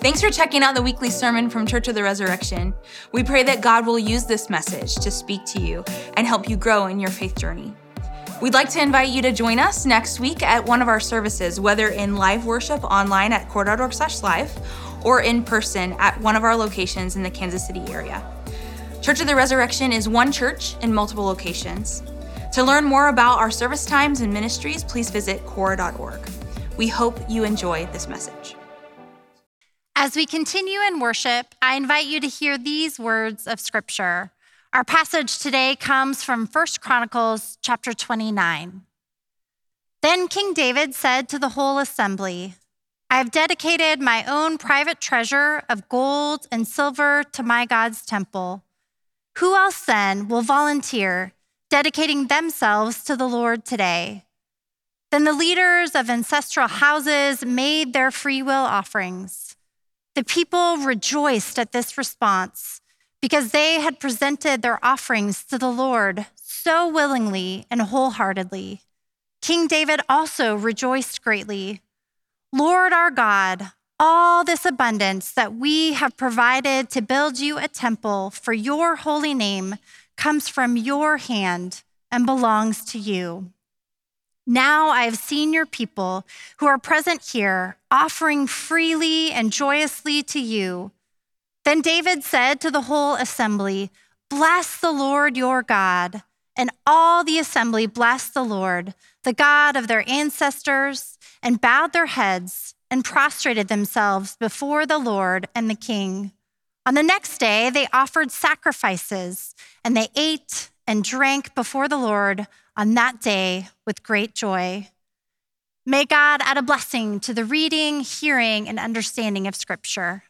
Thanks for checking out the weekly sermon from Church of the Resurrection. We pray that God will use this message to speak to you and help you grow in your faith journey. We'd like to invite you to join us next week at one of our services, whether in live worship online at cor.org slash live or in person at one of our locations in the Kansas City area. Church of the Resurrection is one church in multiple locations. To learn more about our service times and ministries, please visit cor.org. We hope you enjoy this message. As we continue in worship, I invite you to hear these words of scripture. Our passage today comes from 1 Chronicles chapter 29. Then King David said to the whole assembly, I have dedicated my own private treasure of gold and silver to my God's temple. Who else then will volunteer, dedicating themselves to the Lord today? Then the leaders of ancestral houses made their free will offerings. The people rejoiced at this response because they had presented their offerings to the Lord so willingly and wholeheartedly. King David also rejoiced greatly. Lord our God, all this abundance that we have provided to build you a temple for your holy name comes from your hand and belongs to you. Now I have seen your people who are present here offering freely and joyously to you. Then David said to the whole assembly, Bless the Lord your God. And all the assembly blessed the Lord, the God of their ancestors, and bowed their heads and prostrated themselves before the Lord and the king. On the next day, they offered sacrifices, and they ate and drank before the Lord on that day with great joy. May God add a blessing to the reading, hearing, and understanding of Scripture.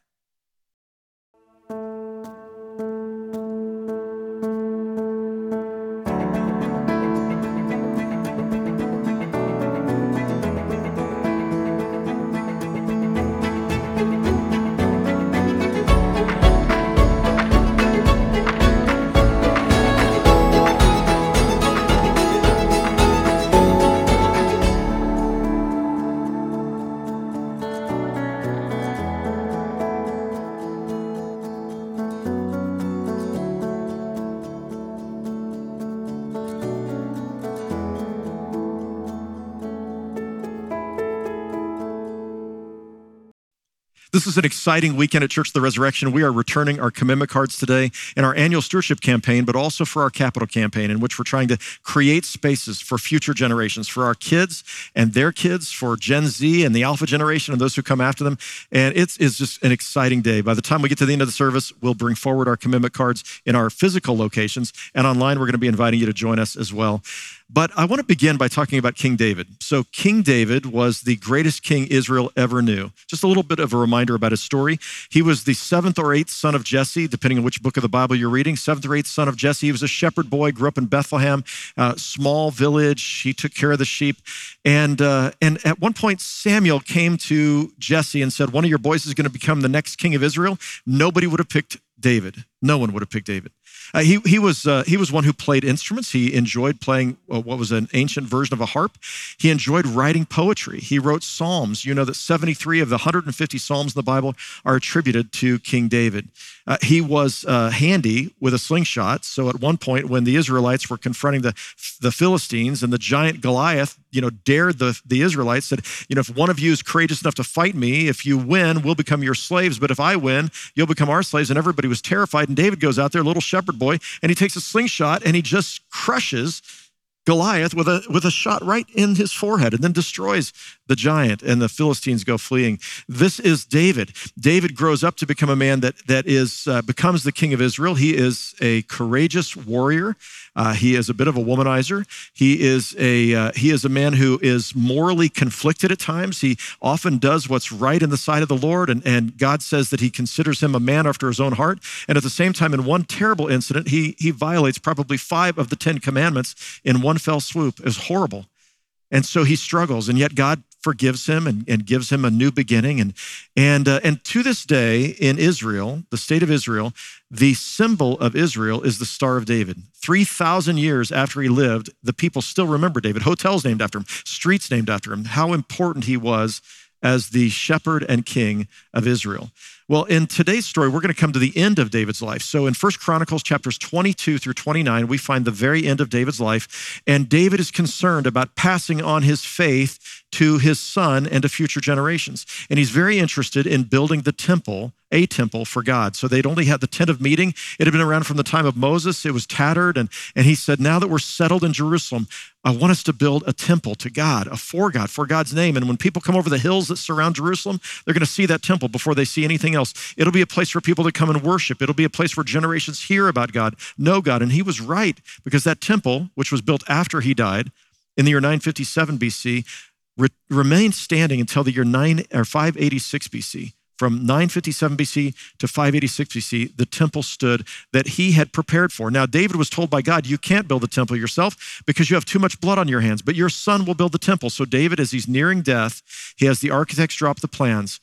This is an exciting weekend at Church of the Resurrection. We are returning our commitment cards today in our annual stewardship campaign, but also for our capital campaign, in which we're trying to create spaces for future generations, for our kids and their kids, for Gen Z and the Alpha generation and those who come after them. And it's, it's just an exciting day. By the time we get to the end of the service, we'll bring forward our commitment cards in our physical locations. And online, we're going to be inviting you to join us as well. But I want to begin by talking about King David. So, King David was the greatest king Israel ever knew. Just a little bit of a reminder about his story. He was the seventh or eighth son of Jesse, depending on which book of the Bible you're reading. Seventh or eighth son of Jesse. He was a shepherd boy, grew up in Bethlehem, small village. He took care of the sheep. And, uh, and at one point, Samuel came to Jesse and said, One of your boys is going to become the next king of Israel. Nobody would have picked David. No one would have picked David. Uh, he, he, was, uh, he was one who played instruments. He enjoyed playing uh, what was an ancient version of a harp. He enjoyed writing poetry. He wrote psalms. You know that 73 of the 150 psalms in the Bible are attributed to King David. Uh, he was uh, handy with a slingshot. So at one point, when the Israelites were confronting the, the Philistines and the giant Goliath, you know, dared the, the Israelites, said, you know, if one of you is courageous enough to fight me, if you win, we'll become your slaves. But if I win, you'll become our slaves. And everybody was terrified. And David goes out there, little shepherd boy, and he takes a slingshot and he just crushes Goliath with a, with a shot right in his forehead and then destroys the giant and the Philistines go fleeing. This is David. David grows up to become a man that, that is, uh, becomes the king of Israel. He is a courageous warrior. Uh, he is a bit of a womanizer. He is a, uh, he is a man who is morally conflicted at times. He often does what's right in the sight of the Lord, and, and God says that he considers him a man after his own heart. And at the same time, in one terrible incident, he, he violates probably five of the Ten Commandments in one fell swoop. Was horrible. And so he struggles, and yet God forgives him and, and gives him a new beginning. And, and, uh, and to this day in Israel, the state of Israel, the symbol of Israel is the Star of David. 3,000 years after he lived, the people still remember David. Hotels named after him, streets named after him, how important he was as the shepherd and king of Israel. Well, in today's story, we're going to come to the end of David's life. So in First Chronicles chapters 22 through 29, we find the very end of David's life. And David is concerned about passing on his faith to his son and to future generations. And he's very interested in building the temple, a temple for God. So they'd only had the tent of meeting. It had been around from the time of Moses. It was tattered. And, and he said, Now that we're settled in Jerusalem, I want us to build a temple to God, a for God, for God's name. And when people come over the hills that surround Jerusalem, they're going to see that temple before they see anything else. It'll be a place for people to come and worship. It'll be a place where generations hear about God, know God. And he was right because that temple, which was built after he died in the year 957 BC, re- remained standing until the year 9 or 586 BC. From 957 BC to 586 BC, the temple stood that he had prepared for. Now, David was told by God, You can't build the temple yourself because you have too much blood on your hands, but your son will build the temple. So, David, as he's nearing death, he has the architects drop the plans.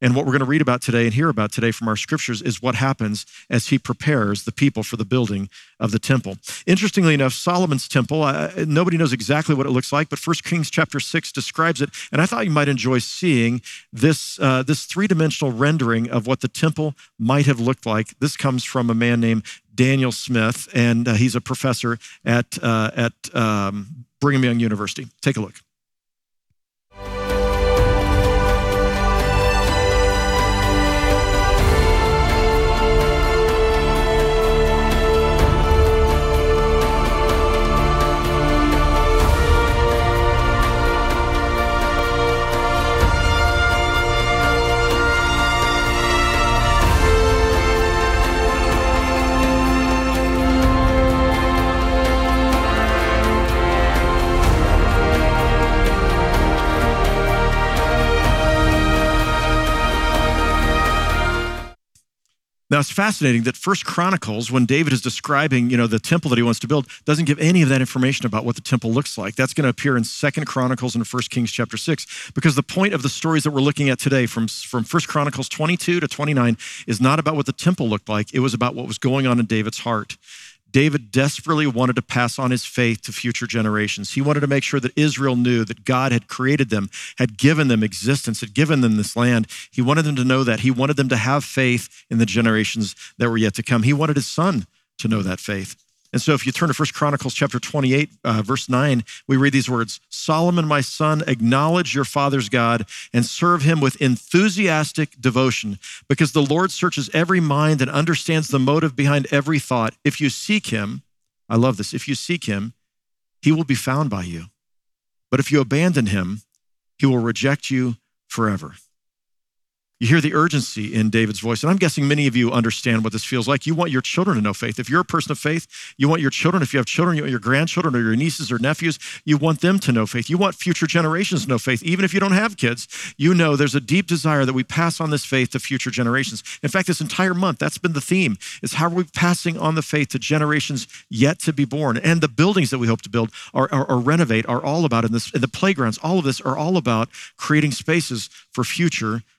And what we're going to read about today and hear about today from our scriptures is what happens as he prepares the people for the building of the temple. Interestingly enough, Solomon's temple, uh, nobody knows exactly what it looks like, but 1 Kings chapter 6 describes it. And I thought you might enjoy seeing this, uh, this three dimensional rendering of what the temple might have looked like. This comes from a man named Daniel Smith, and uh, he's a professor at, uh, at um, Brigham Young University. Take a look. Now it's fascinating that First Chronicles, when David is describing, you know, the temple that he wants to build, doesn't give any of that information about what the temple looks like. That's going to appear in Second Chronicles and First Kings chapter six, because the point of the stories that we're looking at today, from from First Chronicles 22 to 29, is not about what the temple looked like. It was about what was going on in David's heart. David desperately wanted to pass on his faith to future generations. He wanted to make sure that Israel knew that God had created them, had given them existence, had given them this land. He wanted them to know that. He wanted them to have faith in the generations that were yet to come. He wanted his son to know that faith. And so if you turn to First Chronicles chapter 28, uh, verse 9, we read these words Solomon, my son, acknowledge your father's God and serve him with enthusiastic devotion, because the Lord searches every mind and understands the motive behind every thought. If you seek him, I love this, if you seek him, he will be found by you. But if you abandon him, he will reject you forever. You hear the urgency in David's voice. And I'm guessing many of you understand what this feels like. You want your children to know faith. If you're a person of faith, you want your children, if you have children, you want your grandchildren or your nieces or nephews, you want them to know faith. You want future generations to know faith. Even if you don't have kids, you know there's a deep desire that we pass on this faith to future generations. In fact, this entire month, that's been the theme, is how are we passing on the faith to generations yet to be born? And the buildings that we hope to build or, or, or renovate are all about, in this, in the playgrounds, all of this are all about creating spaces for future generations.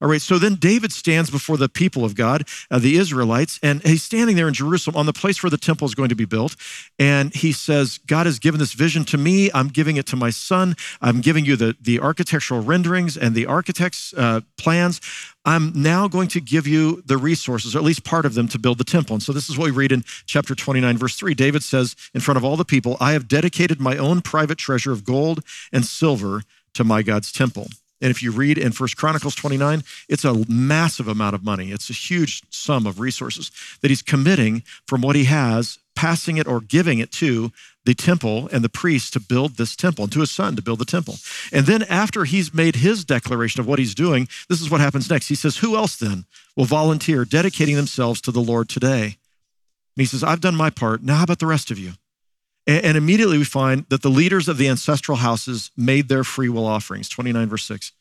All right, so then David stands before the people of God, uh, the Israelites, and he's standing there in Jerusalem on the place where the temple is going to be built. And he says, God has given this vision to me. I'm giving it to my son. I'm giving you the, the architectural renderings and the architect's uh, plans. I'm now going to give you the resources, or at least part of them, to build the temple. And so this is what we read in chapter 29, verse 3. David says, in front of all the people, I have dedicated my own private treasure of gold and silver to my God's temple. And if you read in First Chronicles 29, it's a massive amount of money. It's a huge sum of resources that he's committing from what he has, passing it or giving it to the temple and the priests to build this temple and to his son to build the temple. And then after he's made his declaration of what he's doing, this is what happens next. He says, Who else then will volunteer dedicating themselves to the Lord today? And he says, I've done my part. Now, how about the rest of you? And, immediately we find that the leaders of the ancestral houses made their free will offerings, 29 verse 6.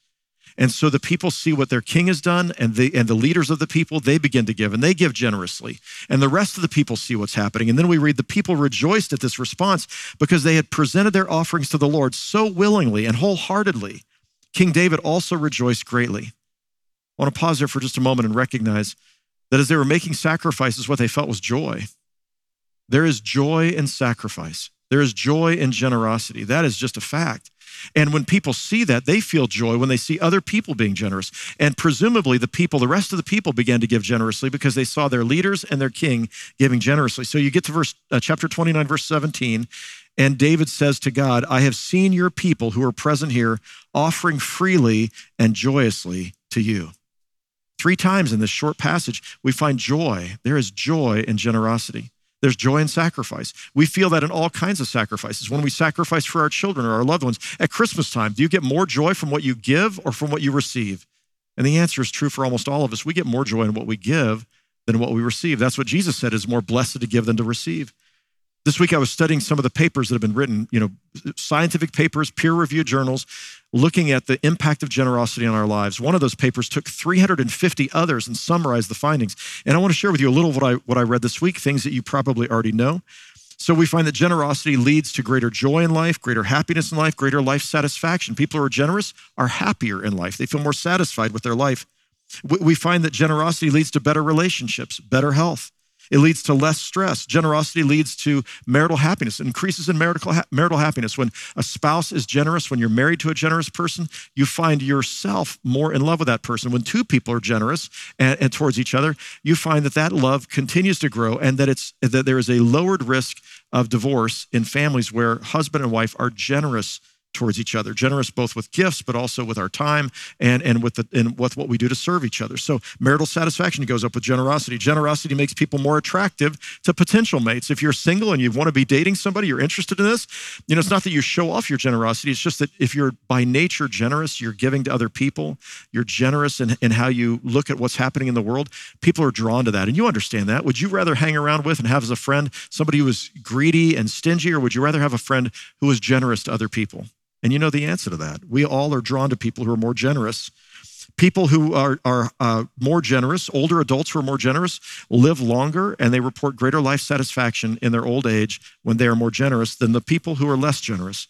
And so the people see what their king has done, and the, and the leaders of the people, they begin to give, and they give generously. And the rest of the people see what's happening. And then we read the people rejoiced at this response because they had presented their offerings to the Lord so willingly and wholeheartedly. King David also rejoiced greatly. I want to pause there for just a moment and recognize that as they were making sacrifices, what they felt was joy. There is joy in sacrifice. There is joy in generosity. That is just a fact. And when people see that, they feel joy when they see other people being generous. And presumably, the people, the rest of the people began to give generously because they saw their leaders and their king giving generously. So you get to verse uh, chapter 29, verse 17, and David says to God, I have seen your people who are present here offering freely and joyously to you. Three times in this short passage, we find joy. There is joy and generosity. There's joy in sacrifice. We feel that in all kinds of sacrifices. When we sacrifice for our children or our loved ones at Christmas time, do you get more joy from what you give or from what you receive? And the answer is true for almost all of us. We get more joy in what we give than what we receive. That's what Jesus said is more blessed to give than to receive. This week I was studying some of the papers that have been written, you know, scientific papers, peer-reviewed journals, looking at the impact of generosity on our lives. One of those papers took 350 others and summarized the findings. And I want to share with you a little of what I what I read this week, things that you probably already know. So we find that generosity leads to greater joy in life, greater happiness in life, greater life satisfaction. People who are generous are happier in life. They feel more satisfied with their life. We find that generosity leads to better relationships, better health, it leads to less stress. Generosity leads to marital happiness, it increases in marital, marital happiness. When a spouse is generous, when you're married to a generous person, you find yourself more in love with that person. When two people are generous and, and towards each other, you find that that love continues to grow and that, it's, that there is a lowered risk of divorce in families where husband and wife are generous towards each other, generous both with gifts, but also with our time and, and with the, and with what we do to serve each other. So marital satisfaction goes up with generosity. Generosity makes people more attractive to potential mates. If you're single and you want to be dating somebody, you're interested in this, you know, it's not that you show off your generosity. It's just that if you're by nature generous, you're giving to other people, you're generous in, in how you look at what's happening in the world, people are drawn to that. And you understand that. Would you rather hang around with and have as a friend somebody who is greedy and stingy, or would you rather have a friend who is generous to other people? And you know the answer to that. We all are drawn to people who are more generous. People who are, are uh, more generous, older adults who are more generous, live longer and they report greater life satisfaction in their old age when they are more generous than the people who are less generous.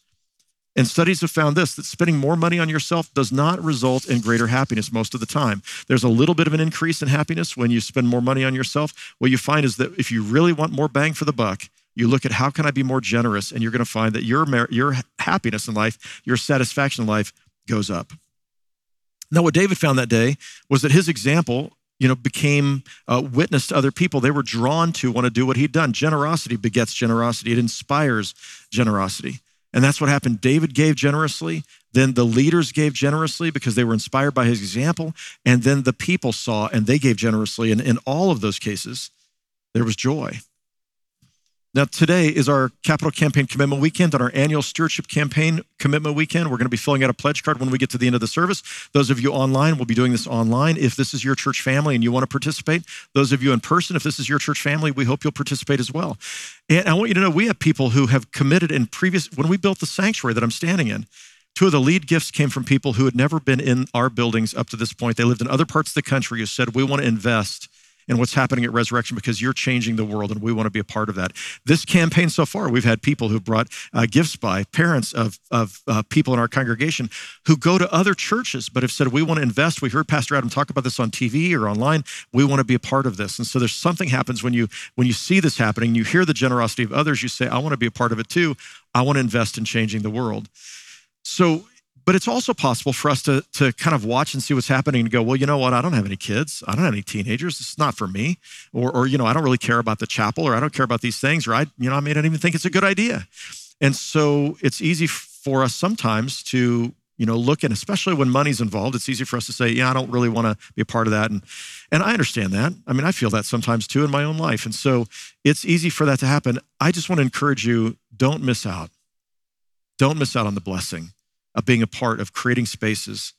And studies have found this that spending more money on yourself does not result in greater happiness most of the time. There's a little bit of an increase in happiness when you spend more money on yourself. What you find is that if you really want more bang for the buck, you look at how can I be more generous, and you're going to find that your, your happiness in life, your satisfaction in life goes up. Now, what David found that day was that his example, you know, became a witness to other people. They were drawn to want to do what he'd done. Generosity begets generosity. It inspires generosity. And that's what happened. David gave generously. Then the leaders gave generously because they were inspired by his example. And then the people saw and they gave generously. And in all of those cases, there was joy. Now, today is our capital campaign commitment weekend and our annual stewardship campaign commitment weekend. We're going to be filling out a pledge card when we get to the end of the service. Those of you online will be doing this online. If this is your church family and you want to participate, those of you in person, if this is your church family, we hope you'll participate as well. And I want you to know we have people who have committed in previous, when we built the sanctuary that I'm standing in, Two of the lead gifts came from people who had never been in our buildings up to this point. They lived in other parts of the country who said, We want to invest and what's happening at Resurrection because you're changing the world and we want to be a part of that. This campaign so far, we've had people who've brought uh, gifts by parents of, of uh, people in our congregation who go to other churches but have said, We want to invest. We heard Pastor Adam talk about this on TV or online. We want to be a part of this. And so there's something happens when you when you see this happening, you hear the generosity of others, you say, I want to be a part of it too. I want to invest in changing the world. So but it's also possible for us to, to kind of watch and see what's happening and go, well, you know what? I don't have any kids. I don't have any teenagers. It's not for me. Or, or, you know, I don't really care about the chapel or I don't care about these things or I, you know, I may not even think it's a good idea. And so it's easy for us sometimes to, you know, look and especially when money's involved, it's easy for us to say, yeah, I don't really want to be a part of that. And, and I understand that. I mean, I feel that sometimes too in my own life. And so it's easy for that to happen. I just want to encourage you, don't miss out. Don't miss out on the blessing of being a part of creating spaces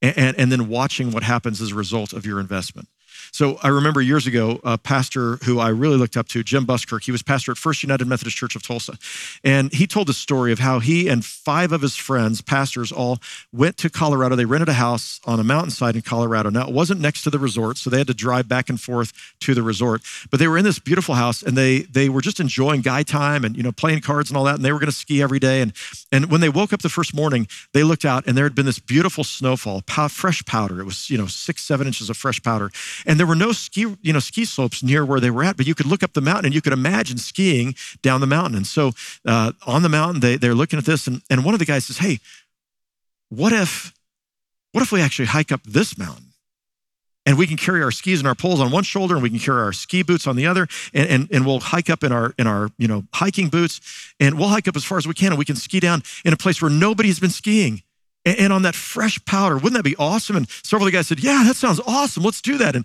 and, and, and then watching what happens as a result of your investment. So I remember years ago, a pastor who I really looked up to, Jim Buskirk, he was pastor at First United Methodist Church of Tulsa. And he told a story of how he and five of his friends, pastors, all went to Colorado. They rented a house on a mountainside in Colorado. Now, it wasn't next to the resort, so they had to drive back and forth to the resort. But they were in this beautiful house and they, they were just enjoying guy time and, you know, playing cards and all that. And they were going to ski every day. And, and when they woke up the first morning, they looked out and there had been this beautiful snowfall, fresh powder. It was, you know, six, seven inches of fresh powder. And there there were no ski, you know, ski slopes near where they were at, but you could look up the mountain and you could imagine skiing down the mountain. And so uh, on the mountain, they, they're looking at this, and, and one of the guys says, Hey, what if, what if we actually hike up this mountain? and we can carry our skis and our poles on one shoulder and we can carry our ski boots on the other and, and, and we'll hike up in our in our you know hiking boots and we'll hike up as far as we can and we can ski down in a place where nobody's been skiing and, and on that fresh powder wouldn't that be awesome and several of the guys said yeah that sounds awesome let's do that and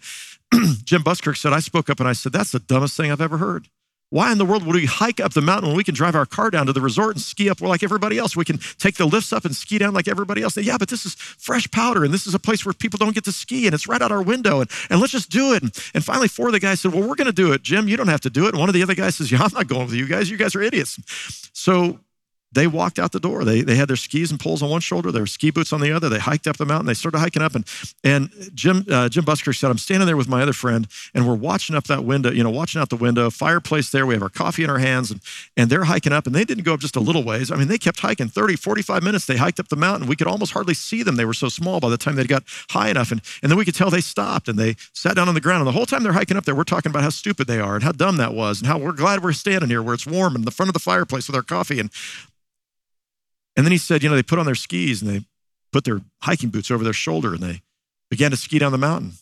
jim buskirk said i spoke up and i said that's the dumbest thing i've ever heard why in the world would we hike up the mountain when we can drive our car down to the resort and ski up like everybody else? We can take the lifts up and ski down like everybody else. Yeah, but this is fresh powder and this is a place where people don't get to ski and it's right out our window and, and let's just do it. And, and finally, four of the guys said, Well, we're going to do it. Jim, you don't have to do it. And one of the other guys says, Yeah, I'm not going with you guys. You guys are idiots. So they walked out the door. They, they had their skis and poles on one shoulder, their ski boots on the other. They hiked up the mountain. They started hiking up. And, and Jim, uh, Jim Buskirk said, I'm standing there with my other friend, and we're watching up that window, you know, watching out the window, fireplace there. We have our coffee in our hands, and, and they're hiking up. And they didn't go up just a little ways. I mean, they kept hiking 30, 45 minutes. They hiked up the mountain. We could almost hardly see them. They were so small by the time they got high enough. And, and then we could tell they stopped and they sat down on the ground. And the whole time they're hiking up there, we're talking about how stupid they are and how dumb that was and how we're glad we're standing here where it's warm in the front of the fireplace with our coffee. And and then he said, you know, they put on their skis and they put their hiking boots over their shoulder and they began to ski down the mountain.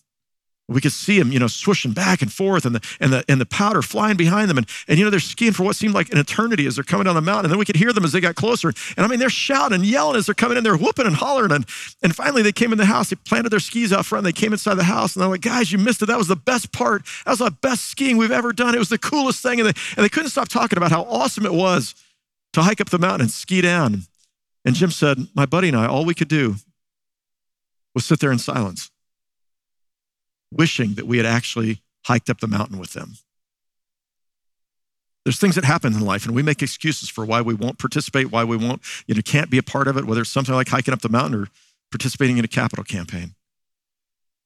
We could see them, you know, swishing back and forth and the, and the, and the powder flying behind them. And, and, you know, they're skiing for what seemed like an eternity as they're coming down the mountain. And then we could hear them as they got closer. And I mean, they're shouting and yelling as they're coming in. They're whooping and hollering. And, and finally, they came in the house. They planted their skis out front. They came inside the house. And they're like, guys, you missed it. That was the best part. That was the best skiing we've ever done. It was the coolest thing. And they, and they couldn't stop talking about how awesome it was to hike up the mountain and ski down. And Jim said, My buddy and I, all we could do was sit there in silence, wishing that we had actually hiked up the mountain with them. There's things that happen in life, and we make excuses for why we won't participate, why we won't, you know, can't be a part of it, whether it's something like hiking up the mountain or participating in a capital campaign.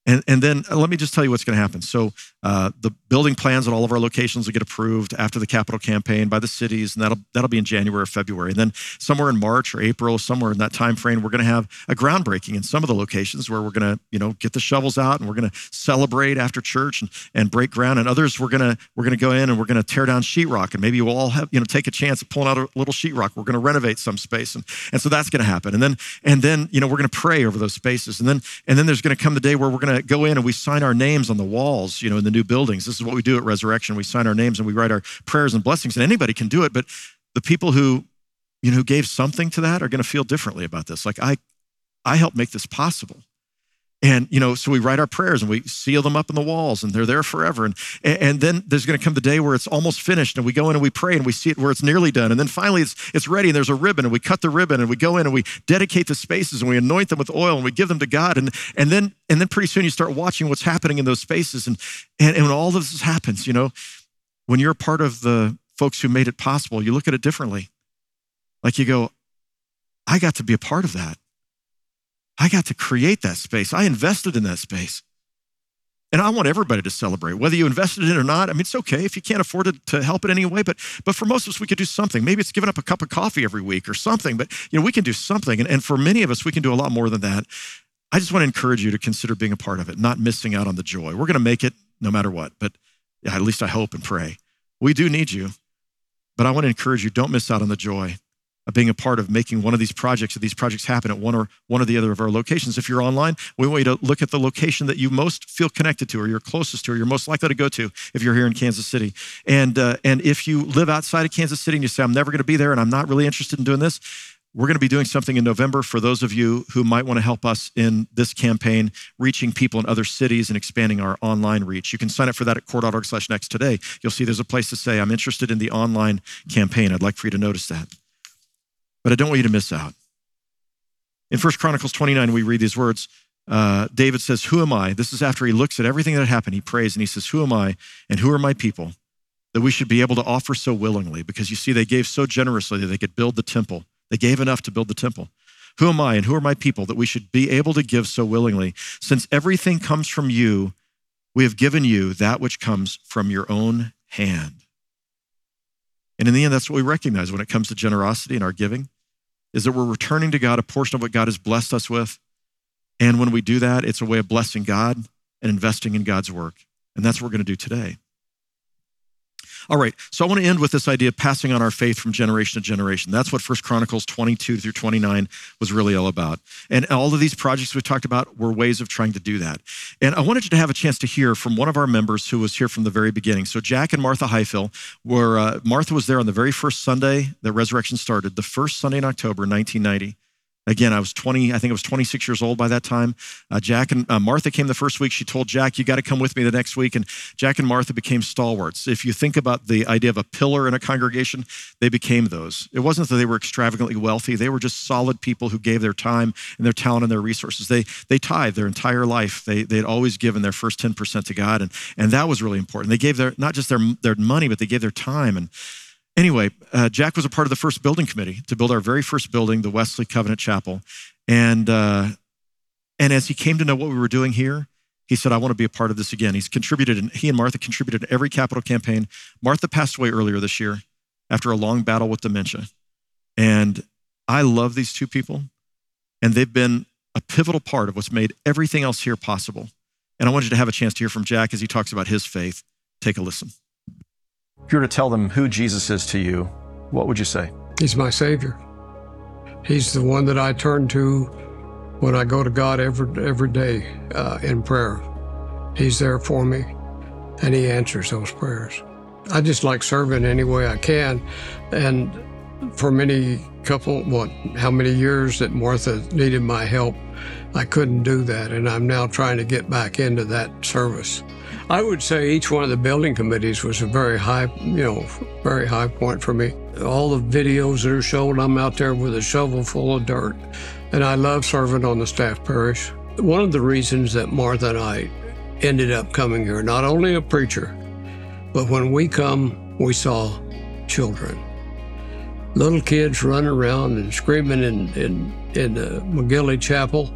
And, and then uh, let me just tell you what's going to happen. So, uh, the building plans at all of our locations will get approved after the capital campaign by the cities, and that'll that'll be in January or February. And then somewhere in March or April, somewhere in that time frame, we're going to have a groundbreaking in some of the locations where we're going to you know get the shovels out and we're going to celebrate after church and, and break ground. And others we're going to we're going to go in and we're going to tear down sheetrock, and maybe we'll all have you know take a chance of pulling out a little sheetrock. We're going to renovate some space, and and so that's going to happen. And then and then you know we're going to pray over those spaces, and then and then there's going to come the day where we're going to go in and we sign our names on the walls, you know, in the new buildings. This is what we do at Resurrection. We sign our names and we write our prayers and blessings, and anybody can do it. But the people who, you know, who gave something to that are going to feel differently about this. Like I, I helped make this possible. And, you know, so we write our prayers and we seal them up in the walls and they're there forever. And, and then there's going to come the day where it's almost finished and we go in and we pray and we see it where it's nearly done. And then finally it's, it's ready and there's a ribbon and we cut the ribbon and we go in and we dedicate the spaces and we anoint them with oil and we give them to God. And, and then, and then pretty soon you start watching what's happening in those spaces. And, and, and when all this happens, you know, when you're part of the folks who made it possible, you look at it differently. Like you go, I got to be a part of that. I got to create that space. I invested in that space. And I want everybody to celebrate, whether you invested in it or not. I mean, it's okay if you can't afford to, to help in any way, but, but for most of us, we could do something. Maybe it's giving up a cup of coffee every week or something, but you know, we can do something. And, and for many of us, we can do a lot more than that. I just want to encourage you to consider being a part of it, not missing out on the joy. We're going to make it no matter what, but at least I hope and pray. We do need you, but I want to encourage you don't miss out on the joy of being a part of making one of these projects or these projects happen at one or one or the other of our locations. If you're online, we want you to look at the location that you most feel connected to or you're closest to or you're most likely to go to if you're here in Kansas City. And, uh, and if you live outside of Kansas City and you say, I'm never going to be there and I'm not really interested in doing this, we're going to be doing something in November for those of you who might want to help us in this campaign, reaching people in other cities and expanding our online reach. You can sign up for that at cor.org slash next today. You'll see there's a place to say, I'm interested in the online campaign. I'd like for you to notice that. But I don't want you to miss out. In 1 Chronicles 29, we read these words. Uh, David says, Who am I? This is after he looks at everything that happened. He prays and he says, Who am I and who are my people that we should be able to offer so willingly? Because you see, they gave so generously that they could build the temple. They gave enough to build the temple. Who am I and who are my people that we should be able to give so willingly? Since everything comes from you, we have given you that which comes from your own hand. And in the end, that's what we recognize when it comes to generosity and our giving is that we're returning to God a portion of what God has blessed us with. And when we do that, it's a way of blessing God and investing in God's work. And that's what we're going to do today. All right, so I want to end with this idea of passing on our faith from generation to generation. That's what First Chronicles 22 through 29 was really all about. And all of these projects we talked about were ways of trying to do that. And I wanted you to have a chance to hear from one of our members who was here from the very beginning. So Jack and Martha Highfill were, uh, Martha was there on the very first Sunday that Resurrection started, the first Sunday in October 1990. Again, I was 20, I think I was 26 years old by that time. Uh, Jack and uh, Martha came the first week. She told Jack, You got to come with me the next week. And Jack and Martha became stalwarts. If you think about the idea of a pillar in a congregation, they became those. It wasn't that they were extravagantly wealthy, they were just solid people who gave their time and their talent and their resources. They, they tithed their entire life. They, they had always given their first 10% to God. And, and that was really important. They gave their, not just their, their money, but they gave their time. And Anyway, uh, Jack was a part of the first building committee to build our very first building, the Wesley Covenant Chapel. And, uh, and as he came to know what we were doing here, he said, I want to be a part of this again. He's contributed, and he and Martha contributed to every capital campaign. Martha passed away earlier this year after a long battle with dementia. And I love these two people, and they've been a pivotal part of what's made everything else here possible. And I want you to have a chance to hear from Jack as he talks about his faith. Take a listen. If you were to tell them who Jesus is to you, what would you say? He's my Savior. He's the one that I turn to when I go to God every every day uh, in prayer. He's there for me, and He answers those prayers. I just like serving any way I can, and for many couple what how many years that Martha needed my help, I couldn't do that, and I'm now trying to get back into that service. I would say each one of the building committees was a very high, you know, very high point for me. All the videos that are shown, I'm out there with a shovel full of dirt, and I love serving on the staff parish. One of the reasons that Martha and I ended up coming here, not only a preacher, but when we come, we saw children. Little kids running around and screaming in, in, in the McGilly Chapel.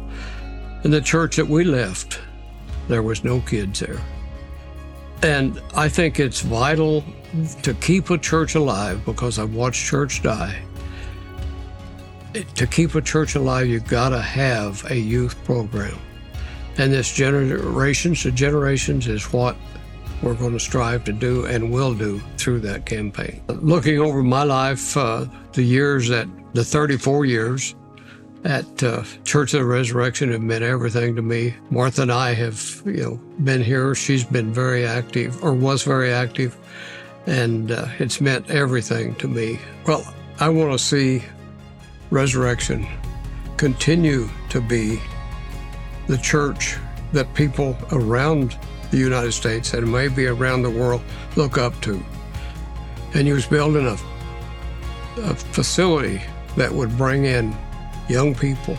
In the church that we left, there was no kids there. And I think it's vital to keep a church alive because I've watched church die. To keep a church alive, you've got to have a youth program. And this generations to generations is what we're going to strive to do and will do through that campaign. Looking over my life, uh, the years that the 34 years at uh, Church of the Resurrection have meant everything to me. Martha and I have, you know, been here. She's been very active, or was very active, and uh, it's meant everything to me. Well, I want to see Resurrection continue to be the church that people around the United States and maybe around the world look up to. And he was building a, a facility that would bring in young people,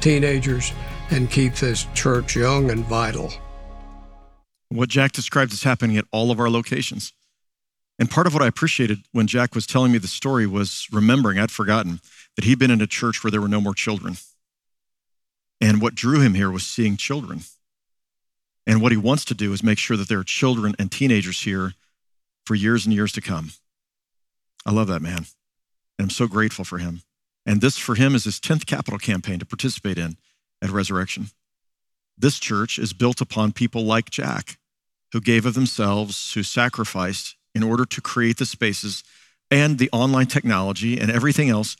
teenagers, and keep this church young and vital. What Jack described is happening at all of our locations. And part of what I appreciated when Jack was telling me the story was remembering, I'd forgotten, that he'd been in a church where there were no more children. And what drew him here was seeing children. And what he wants to do is make sure that there are children and teenagers here for years and years to come. I love that man. And I'm so grateful for him. And this for him is his 10th capital campaign to participate in at Resurrection. This church is built upon people like Jack, who gave of themselves, who sacrificed in order to create the spaces and the online technology and everything else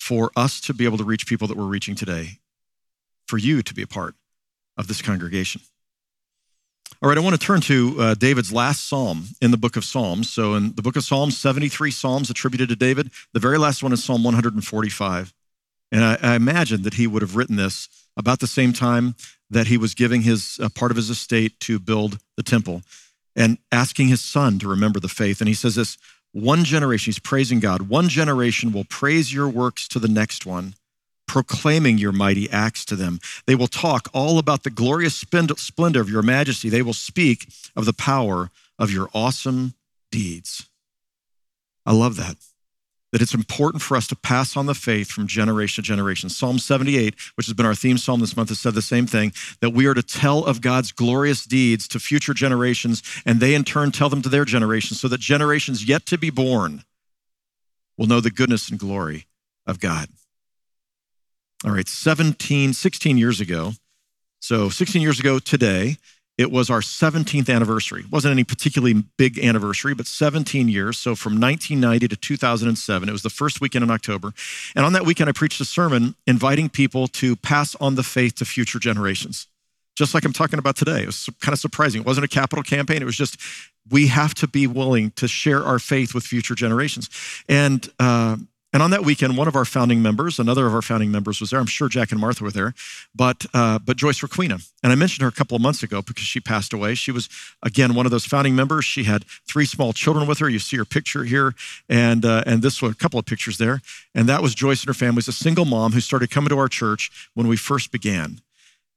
for us to be able to reach people that we're reaching today, for you to be a part of this congregation. All right, I want to turn to uh, David's last psalm in the book of Psalms. So, in the book of Psalms, 73 psalms attributed to David. The very last one is Psalm 145. And I, I imagine that he would have written this about the same time that he was giving his uh, part of his estate to build the temple and asking his son to remember the faith. And he says this one generation, he's praising God, one generation will praise your works to the next one proclaiming your mighty acts to them. They will talk all about the glorious splendor of your majesty. They will speak of the power of your awesome deeds. I love that. That it's important for us to pass on the faith from generation to generation. Psalm 78, which has been our theme psalm this month, has said the same thing that we are to tell of God's glorious deeds to future generations, and they in turn tell them to their generations, so that generations yet to be born will know the goodness and glory of God. All right, 17, 16 years ago. So 16 years ago today, it was our 17th anniversary. It wasn't any particularly big anniversary, but 17 years. So from 1990 to 2007, it was the first weekend in October. And on that weekend, I preached a sermon inviting people to pass on the faith to future generations, just like I'm talking about today. It was kind of surprising. It wasn't a capital campaign, it was just we have to be willing to share our faith with future generations. And, uh, and on that weekend, one of our founding members, another of our founding members was there. I'm sure Jack and Martha were there, but, uh, but Joyce Requena. And I mentioned her a couple of months ago because she passed away. She was, again, one of those founding members. She had three small children with her. You see her picture here, and, uh, and this was a couple of pictures there. And that was Joyce and her family. She's a single mom who started coming to our church when we first began.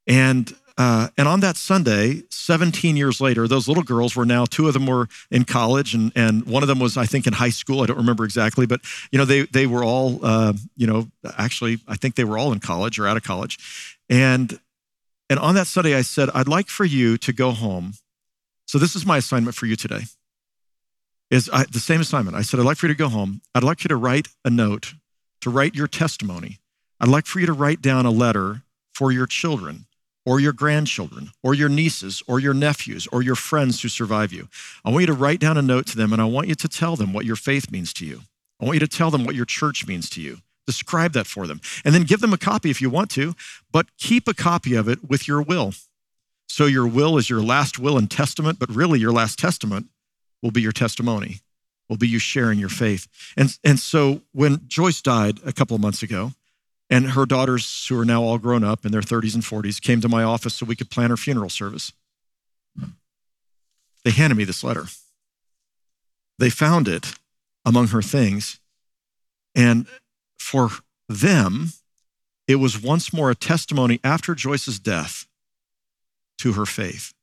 And uh, and on that Sunday, 17 years later, those little girls were now, two of them were in college, and, and one of them was, I think, in high school. I don't remember exactly, but, you know, they, they were all, uh, you know, actually, I think they were all in college or out of college. And, and on that Sunday, I said, I'd like for you to go home. So this is my assignment for you today. Is I, the same assignment. I said, I'd like for you to go home. I'd like you to write a note, to write your testimony. I'd like for you to write down a letter for your children or your grandchildren, or your nieces, or your nephews, or your friends who survive you. I want you to write down a note to them, and I want you to tell them what your faith means to you. I want you to tell them what your church means to you. Describe that for them. And then give them a copy if you want to, but keep a copy of it with your will. So your will is your last will and testament, but really your last testament will be your testimony, will be you sharing your faith. And, and so when Joyce died a couple of months ago, and her daughters, who are now all grown up in their 30s and 40s, came to my office so we could plan her funeral service. They handed me this letter. They found it among her things. And for them, it was once more a testimony after Joyce's death to her faith.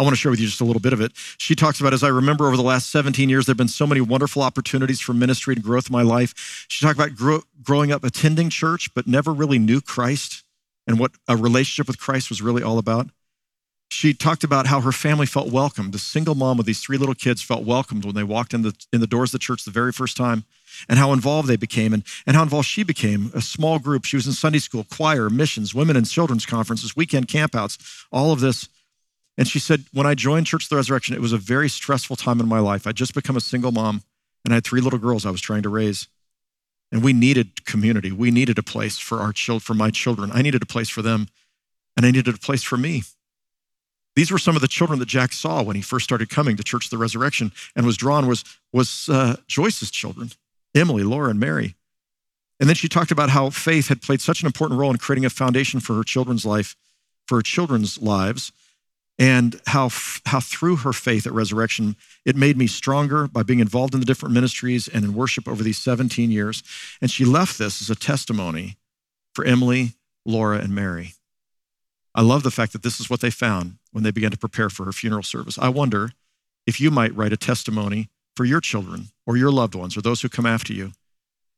I want to share with you just a little bit of it. She talks about, as I remember over the last 17 years, there have been so many wonderful opportunities for ministry and growth in my life. She talked about grow, growing up attending church, but never really knew Christ and what a relationship with Christ was really all about. She talked about how her family felt welcomed. The single mom with these three little kids felt welcomed when they walked in the, in the doors of the church the very first time, and how involved they became, and, and how involved she became. A small group. She was in Sunday school, choir, missions, women and children's conferences, weekend campouts, all of this and she said, When I joined Church of the Resurrection, it was a very stressful time in my life. I'd just become a single mom and I had three little girls I was trying to raise. And we needed community. We needed a place for our children, for my children. I needed a place for them, and I needed a place for me. These were some of the children that Jack saw when he first started coming to Church of the Resurrection and was drawn was, was uh, Joyce's children, Emily, Laura, and Mary. And then she talked about how faith had played such an important role in creating a foundation for her children's life, for her children's lives, and how, how through her faith at resurrection, it made me stronger by being involved in the different ministries and in worship over these 17 years. And she left this as a testimony for Emily, Laura, and Mary. I love the fact that this is what they found when they began to prepare for her funeral service. I wonder if you might write a testimony for your children or your loved ones or those who come after you.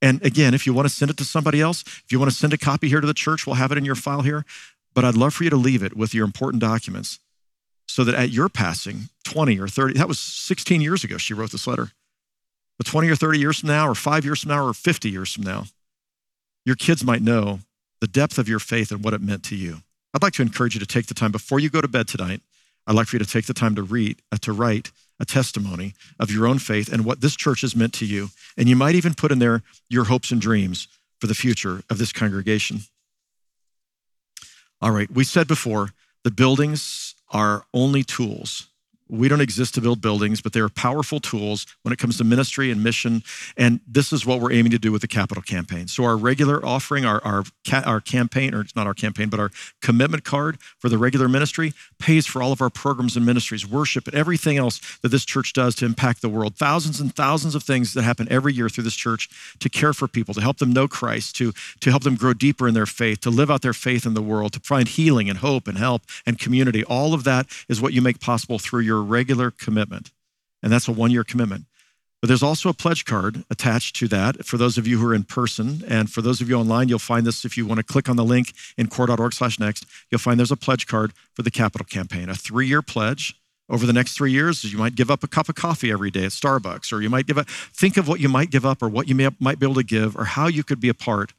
And again, if you want to send it to somebody else, if you want to send a copy here to the church, we'll have it in your file here. But I'd love for you to leave it with your important documents so that at your passing, 20 or 30, that was 16 years ago, she wrote this letter. But 20 or 30 years from now, or five years from now, or 50 years from now, your kids might know the depth of your faith and what it meant to you. I'd like to encourage you to take the time before you go to bed tonight. I'd like for you to take the time to read, uh, to write a testimony of your own faith and what this church has meant to you. And you might even put in there your hopes and dreams for the future of this congregation. All right, we said before the buildings are only tools we don't exist to build buildings, but they are powerful tools when it comes to ministry and mission. And this is what we're aiming to do with the capital campaign. So our regular offering, our, our, our campaign, or it's not our campaign, but our commitment card for the regular ministry pays for all of our programs and ministries, worship, and everything else that this church does to impact the world. Thousands and thousands of things that happen every year through this church to care for people, to help them know Christ, to, to help them grow deeper in their faith, to live out their faith in the world, to find healing and hope and help and community. All of that is what you make possible through your regular commitment. And that's a one year commitment. But there's also a pledge card attached to that for those of you who are in person. And for those of you online, you'll find this if you want to click on the link in cor.org slash next. You'll find there's a pledge card for the capital campaign, a three year pledge over the next three years. You might give up a cup of coffee every day at Starbucks, or you might give up, think of what you might give up or what you may, might be able to give, or how you could be a part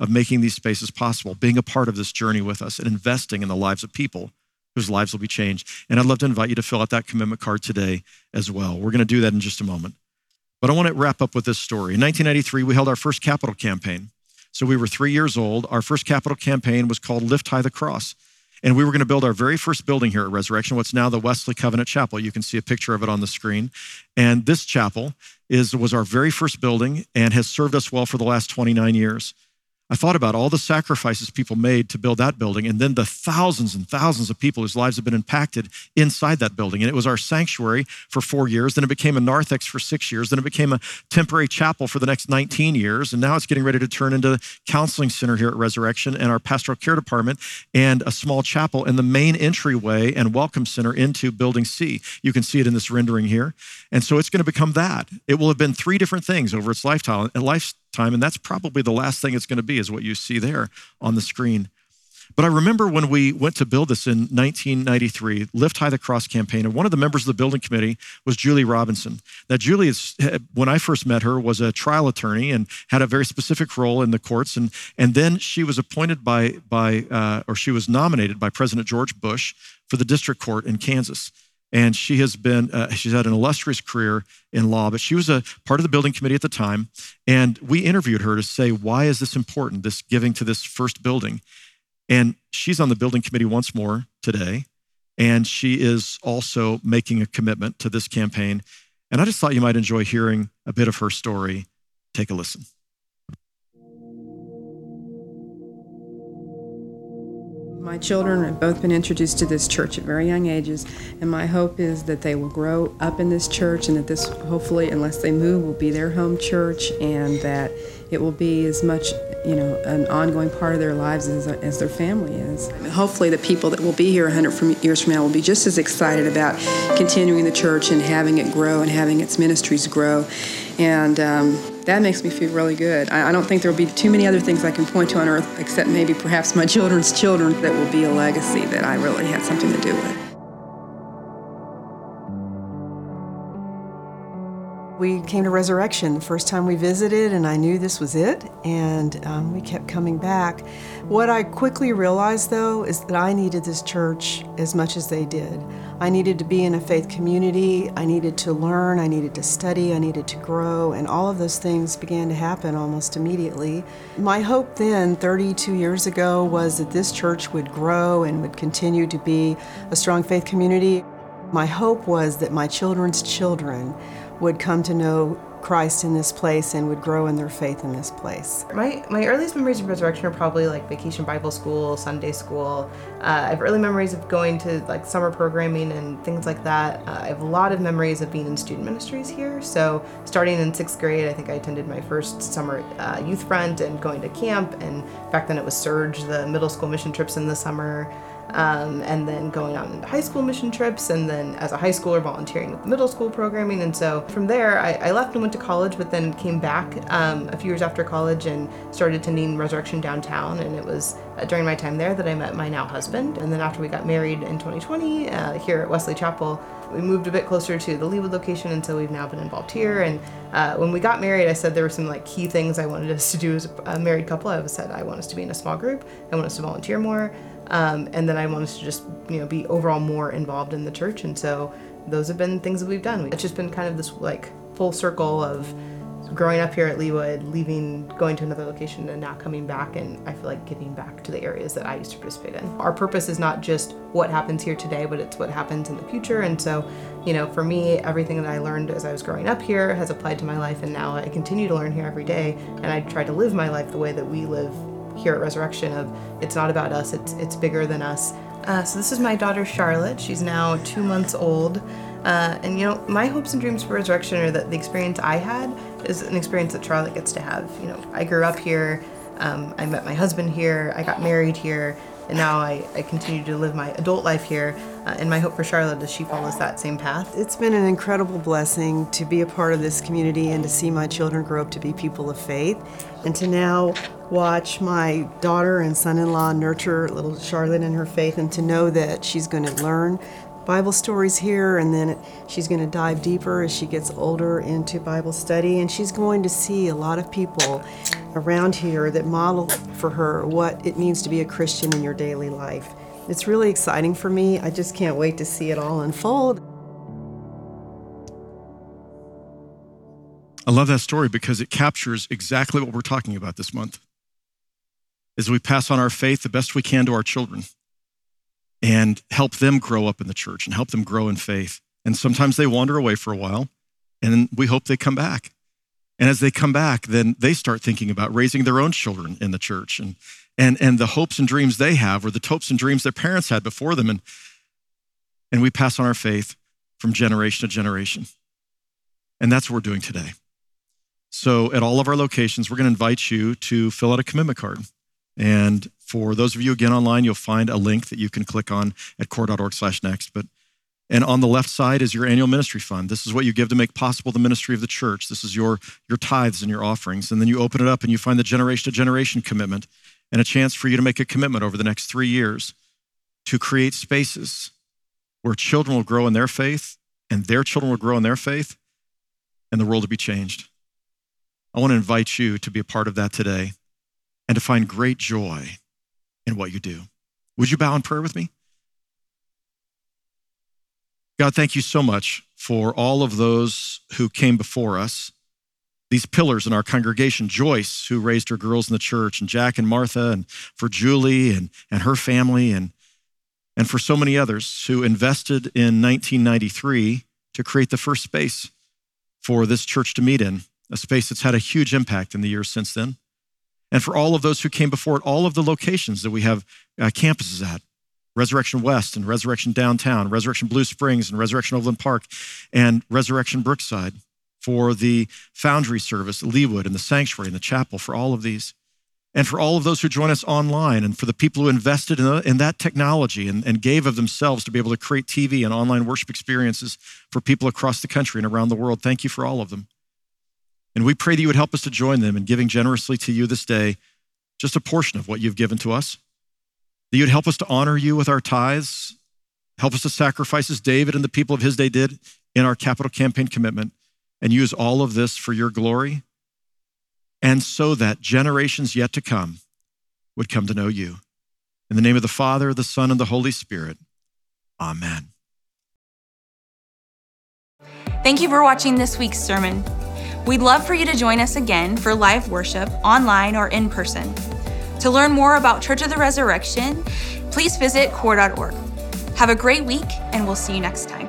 of making these spaces possible, being a part of this journey with us and investing in the lives of people whose lives will be changed. And I'd love to invite you to fill out that commitment card today as well. We're going to do that in just a moment. But I want to wrap up with this story. In 1993, we held our first capital campaign. So we were three years old. Our first capital campaign was called Lift High the Cross. And we were going to build our very first building here at Resurrection, what's now the Wesley Covenant Chapel. You can see a picture of it on the screen. And this chapel is, was our very first building and has served us well for the last 29 years. I thought about all the sacrifices people made to build that building, and then the thousands and thousands of people whose lives have been impacted inside that building. And it was our sanctuary for four years. Then it became a narthex for six years. Then it became a temporary chapel for the next 19 years. And now it's getting ready to turn into a counseling center here at Resurrection and our pastoral care department and a small chapel and the main entryway and welcome center into Building C. You can see it in this rendering here. And so it's going to become that. It will have been three different things over its lifetime. Life, time. And that's probably the last thing it's going to be, is what you see there on the screen. But I remember when we went to build this in 1993, Lift High the Cross campaign, and one of the members of the building committee was Julie Robinson. Now, Julie, is, when I first met her, was a trial attorney and had a very specific role in the courts. And, and then she was appointed by, by uh, or she was nominated by President George Bush for the district court in Kansas and she has been uh, she's had an illustrious career in law but she was a part of the building committee at the time. And we interviewed her to say why is this important this giving to this first building? And she's on the building committee once more today. And she is also making a commitment to this campaign. And i just thought you might enjoy hearing a bit of her story. Take a listen My children have both been introduced to this church at very young ages, and my hope is that they will grow up in this church and that this, hopefully, unless they move, will be their home church and that it will be as much, you know, an ongoing part of their lives as, as their family is. Hopefully, the people that will be here 100 years from now will be just as excited about continuing the church and having it grow and having its ministries grow. And um, that makes me feel really good. I, I don't think there will be too many other things I can point to on earth except maybe perhaps my children's children that will be a legacy that I really had something to do with. We came to Resurrection the first time we visited, and I knew this was it, and um, we kept coming back. What I quickly realized, though, is that I needed this church as much as they did. I needed to be in a faith community, I needed to learn, I needed to study, I needed to grow, and all of those things began to happen almost immediately. My hope then, 32 years ago, was that this church would grow and would continue to be a strong faith community. My hope was that my children's children would come to know Christ in this place and would grow in their faith in this place. My my earliest memories of resurrection are probably like vacation Bible school, Sunday school. Uh, I have early memories of going to like summer programming and things like that. Uh, I have a lot of memories of being in student ministries here. So starting in sixth grade, I think I attended my first summer uh, youth front and going to camp. And back then it was Surge, the middle school mission trips in the summer um, and then going on into high school mission trips, and then as a high schooler volunteering with middle school programming. And so from there, I, I left and went to college, but then came back um, a few years after college and started attending Resurrection downtown. And it was uh, during my time there that I met my now husband. And then after we got married in 2020 uh, here at Wesley Chapel, we moved a bit closer to the Leawood location, and so we've now been involved here. And uh, when we got married, I said there were some like key things I wanted us to do as a married couple. I said I want us to be in a small group. I want us to volunteer more. Um, and then I wanted to just, you know, be overall more involved in the church. And so those have been things that we've done. It's just been kind of this like full circle of growing up here at Leawood, leaving, going to another location, and now coming back. And I feel like getting back to the areas that I used to participate in. Our purpose is not just what happens here today, but it's what happens in the future. And so, you know, for me, everything that I learned as I was growing up here has applied to my life. And now I continue to learn here every day. And I try to live my life the way that we live here at Resurrection of it's not about us, it's it's bigger than us. Uh, so this is my daughter Charlotte. She's now two months old. Uh, and you know, my hopes and dreams for Resurrection are that the experience I had is an experience that Charlotte gets to have. You know, I grew up here. Um, I met my husband here. I got married here and now I, I continue to live my adult life here. Uh, and my hope for Charlotte is she follows that same path. It's been an incredible blessing to be a part of this community and to see my children grow up to be people of faith, and to now watch my daughter and son in law nurture little Charlotte in her faith, and to know that she's going to learn Bible stories here, and then she's going to dive deeper as she gets older into Bible study, and she's going to see a lot of people around here that model for her what it means to be a Christian in your daily life. It's really exciting for me. I just can't wait to see it all unfold. I love that story because it captures exactly what we're talking about this month. As we pass on our faith the best we can to our children and help them grow up in the church and help them grow in faith. And sometimes they wander away for a while, and we hope they come back. And as they come back, then they start thinking about raising their own children in the church and, and, and the hopes and dreams they have, or the hopes and dreams their parents had before them. And, and we pass on our faith from generation to generation. And that's what we're doing today. So, at all of our locations, we're going to invite you to fill out a commitment card. And for those of you again online, you'll find a link that you can click on at cor.org slash next. But and on the left side is your annual ministry fund. This is what you give to make possible the ministry of the church. This is your, your tithes and your offerings. And then you open it up and you find the generation to generation commitment and a chance for you to make a commitment over the next three years to create spaces where children will grow in their faith and their children will grow in their faith and the world will be changed. I want to invite you to be a part of that today and to find great joy in what you do. Would you bow in prayer with me? God, thank you so much for all of those who came before us, these pillars in our congregation Joyce, who raised her girls in the church, and Jack and Martha, and for Julie and, and her family, and, and for so many others who invested in 1993 to create the first space for this church to meet in, a space that's had a huge impact in the years since then. And for all of those who came before it, all of the locations that we have uh, campuses at, Resurrection West and Resurrection Downtown, Resurrection Blue Springs and Resurrection Overland Park, and Resurrection Brookside, for the Foundry service, Leawood, and the Sanctuary and the Chapel, for all of these. And for all of those who join us online, and for the people who invested in, the, in that technology and, and gave of themselves to be able to create TV and online worship experiences for people across the country and around the world, thank you for all of them. And we pray that you would help us to join them in giving generously to you this day, just a portion of what you've given to us that you'd help us to honor you with our tithes, help us to sacrifice as David and the people of his day did in our capital campaign commitment, and use all of this for your glory, and so that generations yet to come would come to know you. In the name of the Father, the Son, and the Holy Spirit, amen. Thank you for watching this week's sermon. We'd love for you to join us again for live worship, online or in person. To learn more about Church of the Resurrection, please visit cor.org. Have a great week, and we'll see you next time.